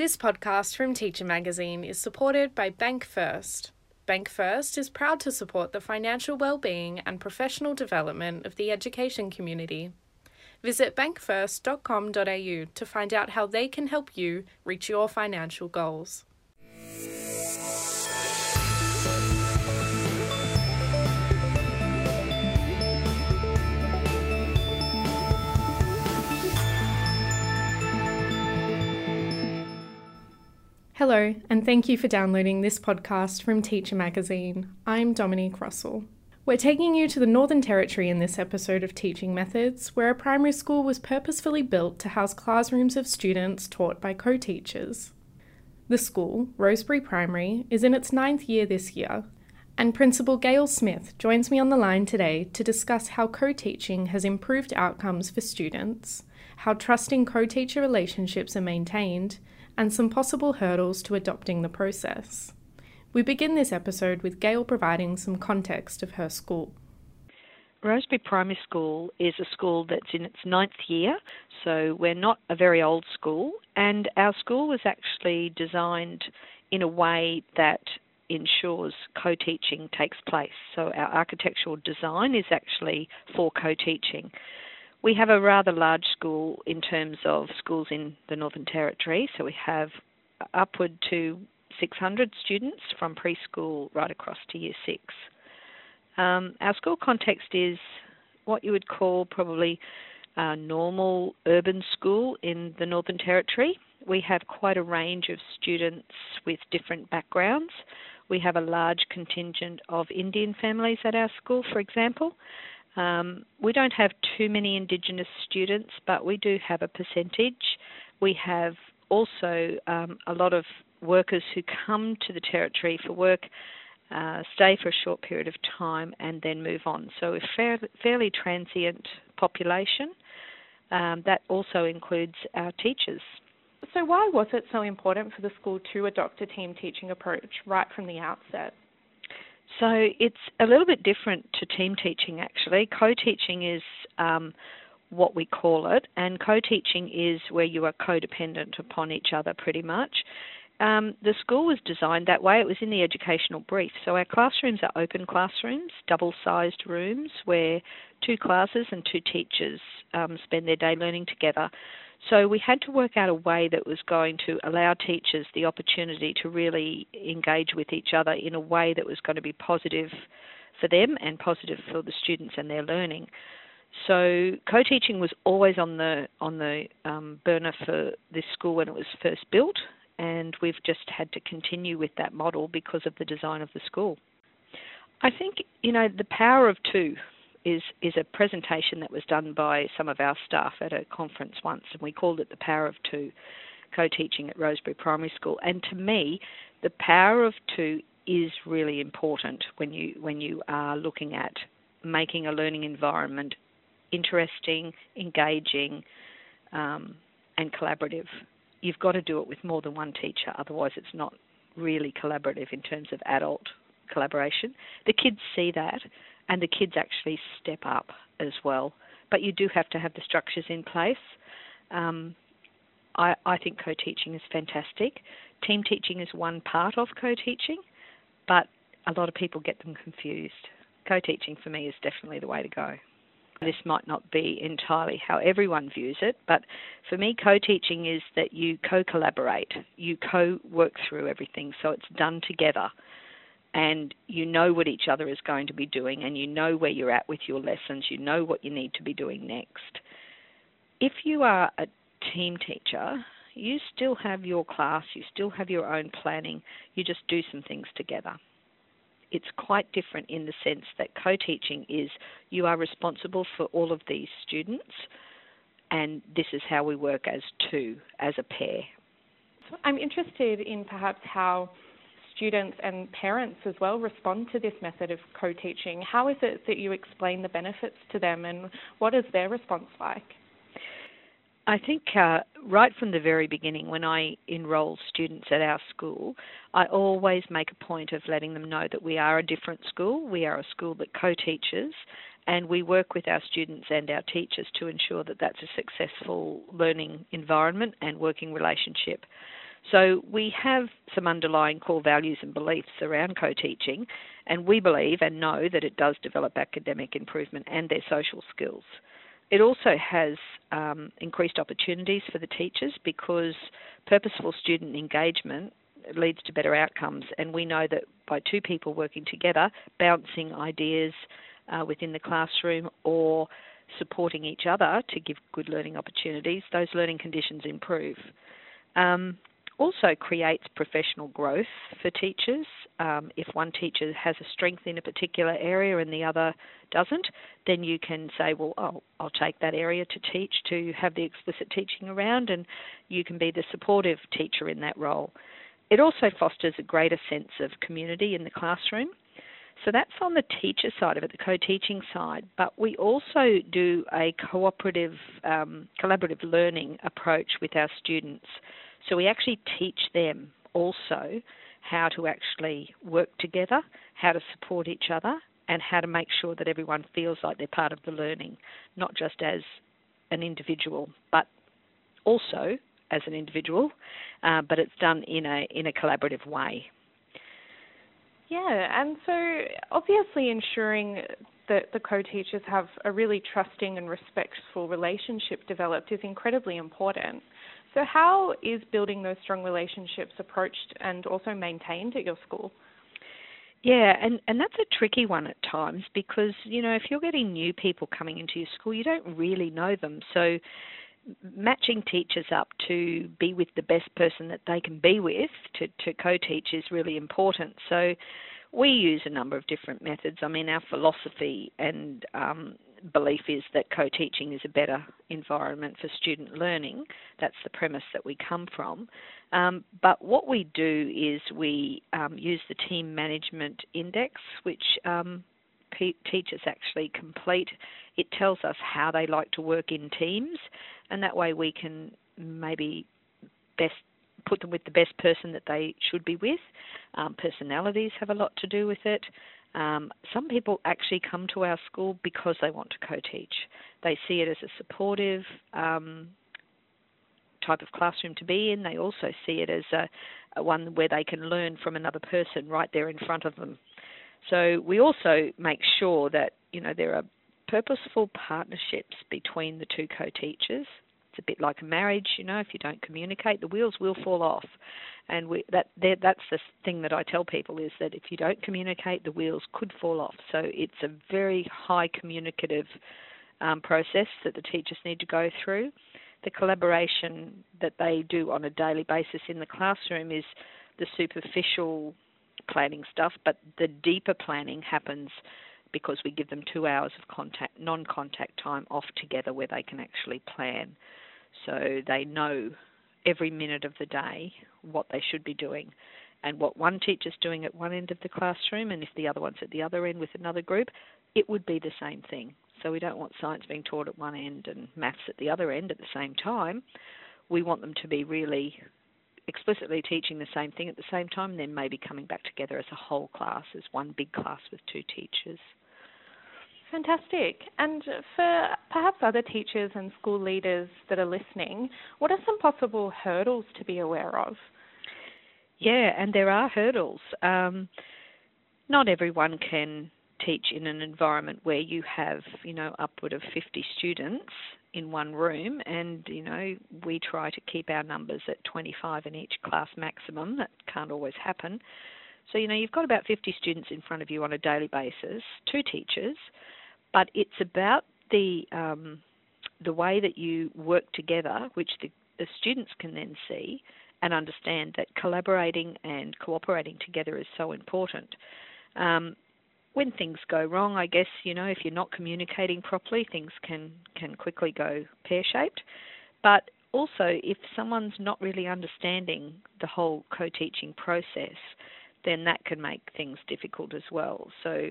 This podcast from Teacher Magazine is supported by Bank First. Bank First is proud to support the financial well-being and professional development of the education community. Visit bankfirst.com.au to find out how they can help you reach your financial goals. Hello, and thank you for downloading this podcast from Teacher Magazine. I'm Dominique Russell. We're taking you to the Northern Territory in this episode of Teaching Methods, where a primary school was purposefully built to house classrooms of students taught by co teachers. The school, Rosebery Primary, is in its ninth year this year, and Principal Gail Smith joins me on the line today to discuss how co teaching has improved outcomes for students, how trusting co teacher relationships are maintained, and some possible hurdles to adopting the process. We begin this episode with Gail providing some context of her school. Rosebery Primary School is a school that's in its ninth year, so we're not a very old school, and our school was actually designed in a way that ensures co teaching takes place. So our architectural design is actually for co teaching. We have a rather large school in terms of schools in the Northern Territory, so we have upward to 600 students from preschool right across to year six. Um, our school context is what you would call probably a normal urban school in the Northern Territory. We have quite a range of students with different backgrounds. We have a large contingent of Indian families at our school, for example, um, we don't have too many Indigenous students, but we do have a percentage. We have also um, a lot of workers who come to the Territory for work, uh, stay for a short period of time, and then move on. So a fairly, fairly transient population. Um, that also includes our teachers. So, why was it so important for the school to adopt a team teaching approach right from the outset? So it's a little bit different to team teaching actually. Co teaching is um, what we call it, and co teaching is where you are codependent upon each other pretty much. Um, the school was designed that way. It was in the educational brief. So our classrooms are open classrooms, double sized rooms where two classes and two teachers um, spend their day learning together. So we had to work out a way that was going to allow teachers the opportunity to really engage with each other in a way that was going to be positive for them and positive for the students and their learning. So co-teaching was always on the on the um, burner for this school when it was first built, and we've just had to continue with that model because of the design of the school. I think you know the power of two is is a presentation that was done by some of our staff at a conference once, and we called it the Power of Two, co-teaching at Rosebery Primary School. And to me, the power of two is really important when you when you are looking at making a learning environment interesting, engaging, um, and collaborative. You've got to do it with more than one teacher, otherwise it's not really collaborative in terms of adult collaboration. The kids see that and the kids actually step up as well. But you do have to have the structures in place. Um, I, I think co teaching is fantastic. Team teaching is one part of co teaching, but a lot of people get them confused. Co teaching for me is definitely the way to go. This might not be entirely how everyone views it, but for me, co teaching is that you co collaborate, you co work through everything, so it's done together and you know what each other is going to be doing and you know where you're at with your lessons, you know what you need to be doing next. If you are a team teacher, you still have your class, you still have your own planning, you just do some things together. It's quite different in the sense that co teaching is you are responsible for all of these students, and this is how we work as two, as a pair. I'm interested in perhaps how students and parents as well respond to this method of co teaching? How is it that you explain the benefits to them and what is their response like? I think uh, right from the very beginning, when I enroll students at our school, I always make a point of letting them know that we are a different school. We are a school that co teaches, and we work with our students and our teachers to ensure that that's a successful learning environment and working relationship. So we have some underlying core values and beliefs around co teaching, and we believe and know that it does develop academic improvement and their social skills. It also has um, increased opportunities for the teachers because purposeful student engagement leads to better outcomes, and we know that by two people working together, bouncing ideas uh, within the classroom or supporting each other to give good learning opportunities, those learning conditions improve. Um, also creates professional growth for teachers. Um, if one teacher has a strength in a particular area and the other doesn't, then you can say, well, I'll take that area to teach, to have the explicit teaching around, and you can be the supportive teacher in that role. It also fosters a greater sense of community in the classroom. So that's on the teacher side of it, the co-teaching side. But we also do a cooperative, um, collaborative learning approach with our students. So we actually teach them also how to actually work together, how to support each other, and how to make sure that everyone feels like they're part of the learning, not just as an individual, but also as an individual, uh, but it's done in a in a collaborative way. Yeah, and so obviously ensuring that the co-teachers have a really trusting and respectful relationship developed is incredibly important. So how is building those strong relationships approached and also maintained at your school? Yeah, and, and that's a tricky one at times because, you know, if you're getting new people coming into your school, you don't really know them. So matching teachers up to be with the best person that they can be with to, to co-teach is really important. So we use a number of different methods. I mean, our philosophy and um, belief is that co-teaching is a better environment for student learning. That's the premise that we come from. Um, but what we do is we um, use the team management index, which um, teachers actually complete. It tells us how they like to work in teams, and that way we can maybe best put them with the best person that they should be with. Um, personalities have a lot to do with it. Um, some people actually come to our school because they want to co-teach. They see it as a supportive um, type of classroom to be in. They also see it as a, a one where they can learn from another person right there in front of them. So we also make sure that you know there are purposeful partnerships between the two co-teachers. A bit like a marriage, you know. If you don't communicate, the wheels will fall off, and we, that that's the thing that I tell people is that if you don't communicate, the wheels could fall off. So it's a very high communicative um, process that the teachers need to go through. The collaboration that they do on a daily basis in the classroom is the superficial planning stuff, but the deeper planning happens because we give them two hours of contact, non-contact time off together where they can actually plan. So they know every minute of the day what they should be doing and what one teacher's doing at one end of the classroom and if the other one's at the other end with another group, it would be the same thing. So we don't want science being taught at one end and maths at the other end at the same time. We want them to be really explicitly teaching the same thing at the same time, and then maybe coming back together as a whole class, as one big class with two teachers. Fantastic. And for perhaps other teachers and school leaders that are listening, what are some possible hurdles to be aware of? Yeah, and there are hurdles. Um, not everyone can teach in an environment where you have, you know, upward of 50 students in one room, and you know we try to keep our numbers at 25 in each class maximum. That can't always happen. So you know you've got about 50 students in front of you on a daily basis, two teachers, but it's about the um, the way that you work together, which the, the students can then see and understand that collaborating and cooperating together is so important. Um, when things go wrong, I guess you know if you're not communicating properly, things can can quickly go pear shaped. But also, if someone's not really understanding the whole co-teaching process, then that can make things difficult as well. So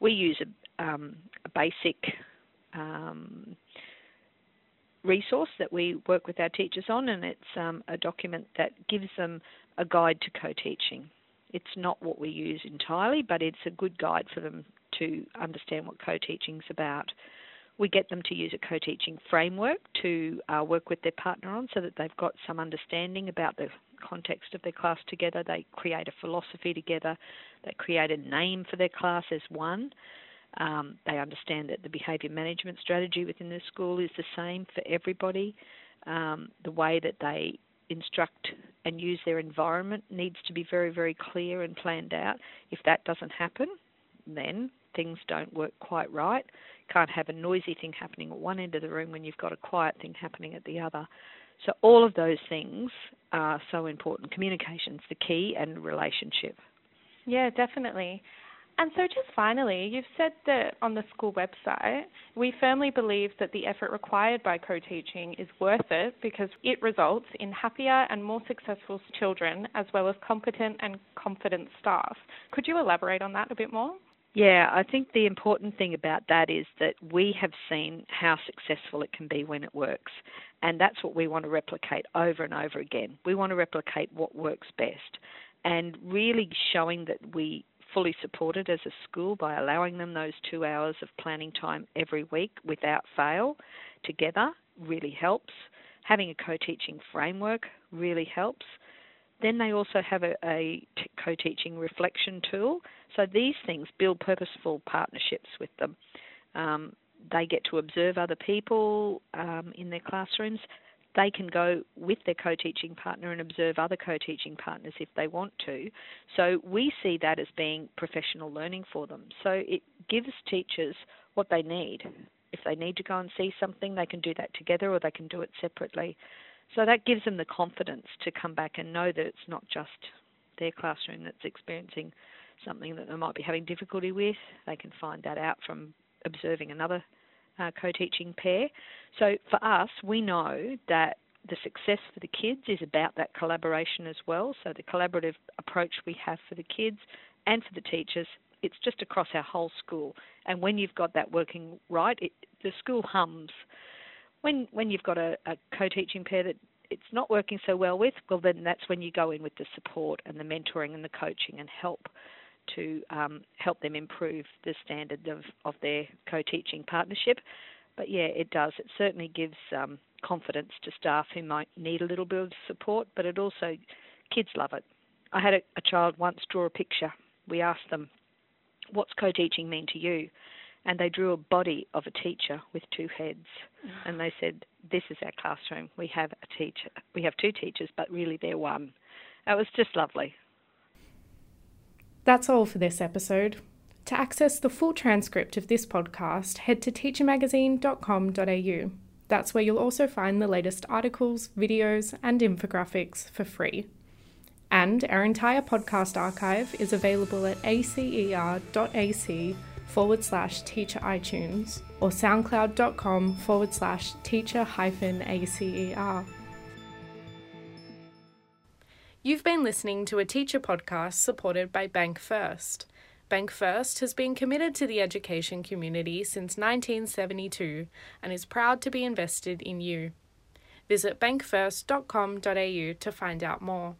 we use a, um, a basic um, resource that we work with our teachers on, and it's um, a document that gives them a guide to co-teaching. It's not what we use entirely, but it's a good guide for them to understand what co-teaching is about. We get them to use a co teaching framework to uh, work with their partner on so that they've got some understanding about the context of their class together. They create a philosophy together. They create a name for their class as one. Um, they understand that the behaviour management strategy within the school is the same for everybody. Um, the way that they instruct and use their environment needs to be very, very clear and planned out. If that doesn't happen, then things don't work quite right. Can't have a noisy thing happening at one end of the room when you've got a quiet thing happening at the other. So all of those things are so important. Communication's the key and relationship. Yeah, definitely. And so, just finally, you've said that on the school website, we firmly believe that the effort required by co teaching is worth it because it results in happier and more successful children as well as competent and confident staff. Could you elaborate on that a bit more? Yeah, I think the important thing about that is that we have seen how successful it can be when it works. And that's what we want to replicate over and over again. We want to replicate what works best and really showing that we fully supported as a school by allowing them those two hours of planning time every week without fail together really helps. Having a co teaching framework really helps. Then they also have a, a co teaching reflection tool. So these things build purposeful partnerships with them. Um, they get to observe other people um, in their classrooms they can go with their co teaching partner and observe other co teaching partners if they want to. So we see that as being professional learning for them. So it gives teachers what they need. If they need to go and see something, they can do that together or they can do it separately. So that gives them the confidence to come back and know that it's not just their classroom that's experiencing something that they might be having difficulty with. They can find that out from observing another uh, co teaching pair. So for us, we know that the success for the kids is about that collaboration as well. So the collaborative approach we have for the kids and for the teachers, it's just across our whole school. And when you've got that working right, it, the school hums. When when you've got a, a co-teaching pair that it's not working so well with, well then that's when you go in with the support and the mentoring and the coaching and help to um, help them improve the standard of, of their co-teaching partnership. But yeah, it does. It certainly gives um, confidence to staff who might need a little bit of support, but it also, kids love it. I had a, a child once draw a picture. We asked them, what's co-teaching mean to you? And they drew a body of a teacher with two heads. Mm. And they said, this is our classroom. We have a teacher. We have two teachers, but really they're one. It was just lovely. That's all for this episode. To access the full transcript of this podcast, head to teachermagazine.com.au. That's where you'll also find the latest articles, videos, and infographics for free. And our entire podcast archive is available at acer.ac forward slash teacher iTunes or soundcloud.com forward slash teacher hyphen ACER. You've been listening to a teacher podcast supported by Bank First. Bank First has been committed to the education community since 1972 and is proud to be invested in you. Visit bankfirst.com.au to find out more.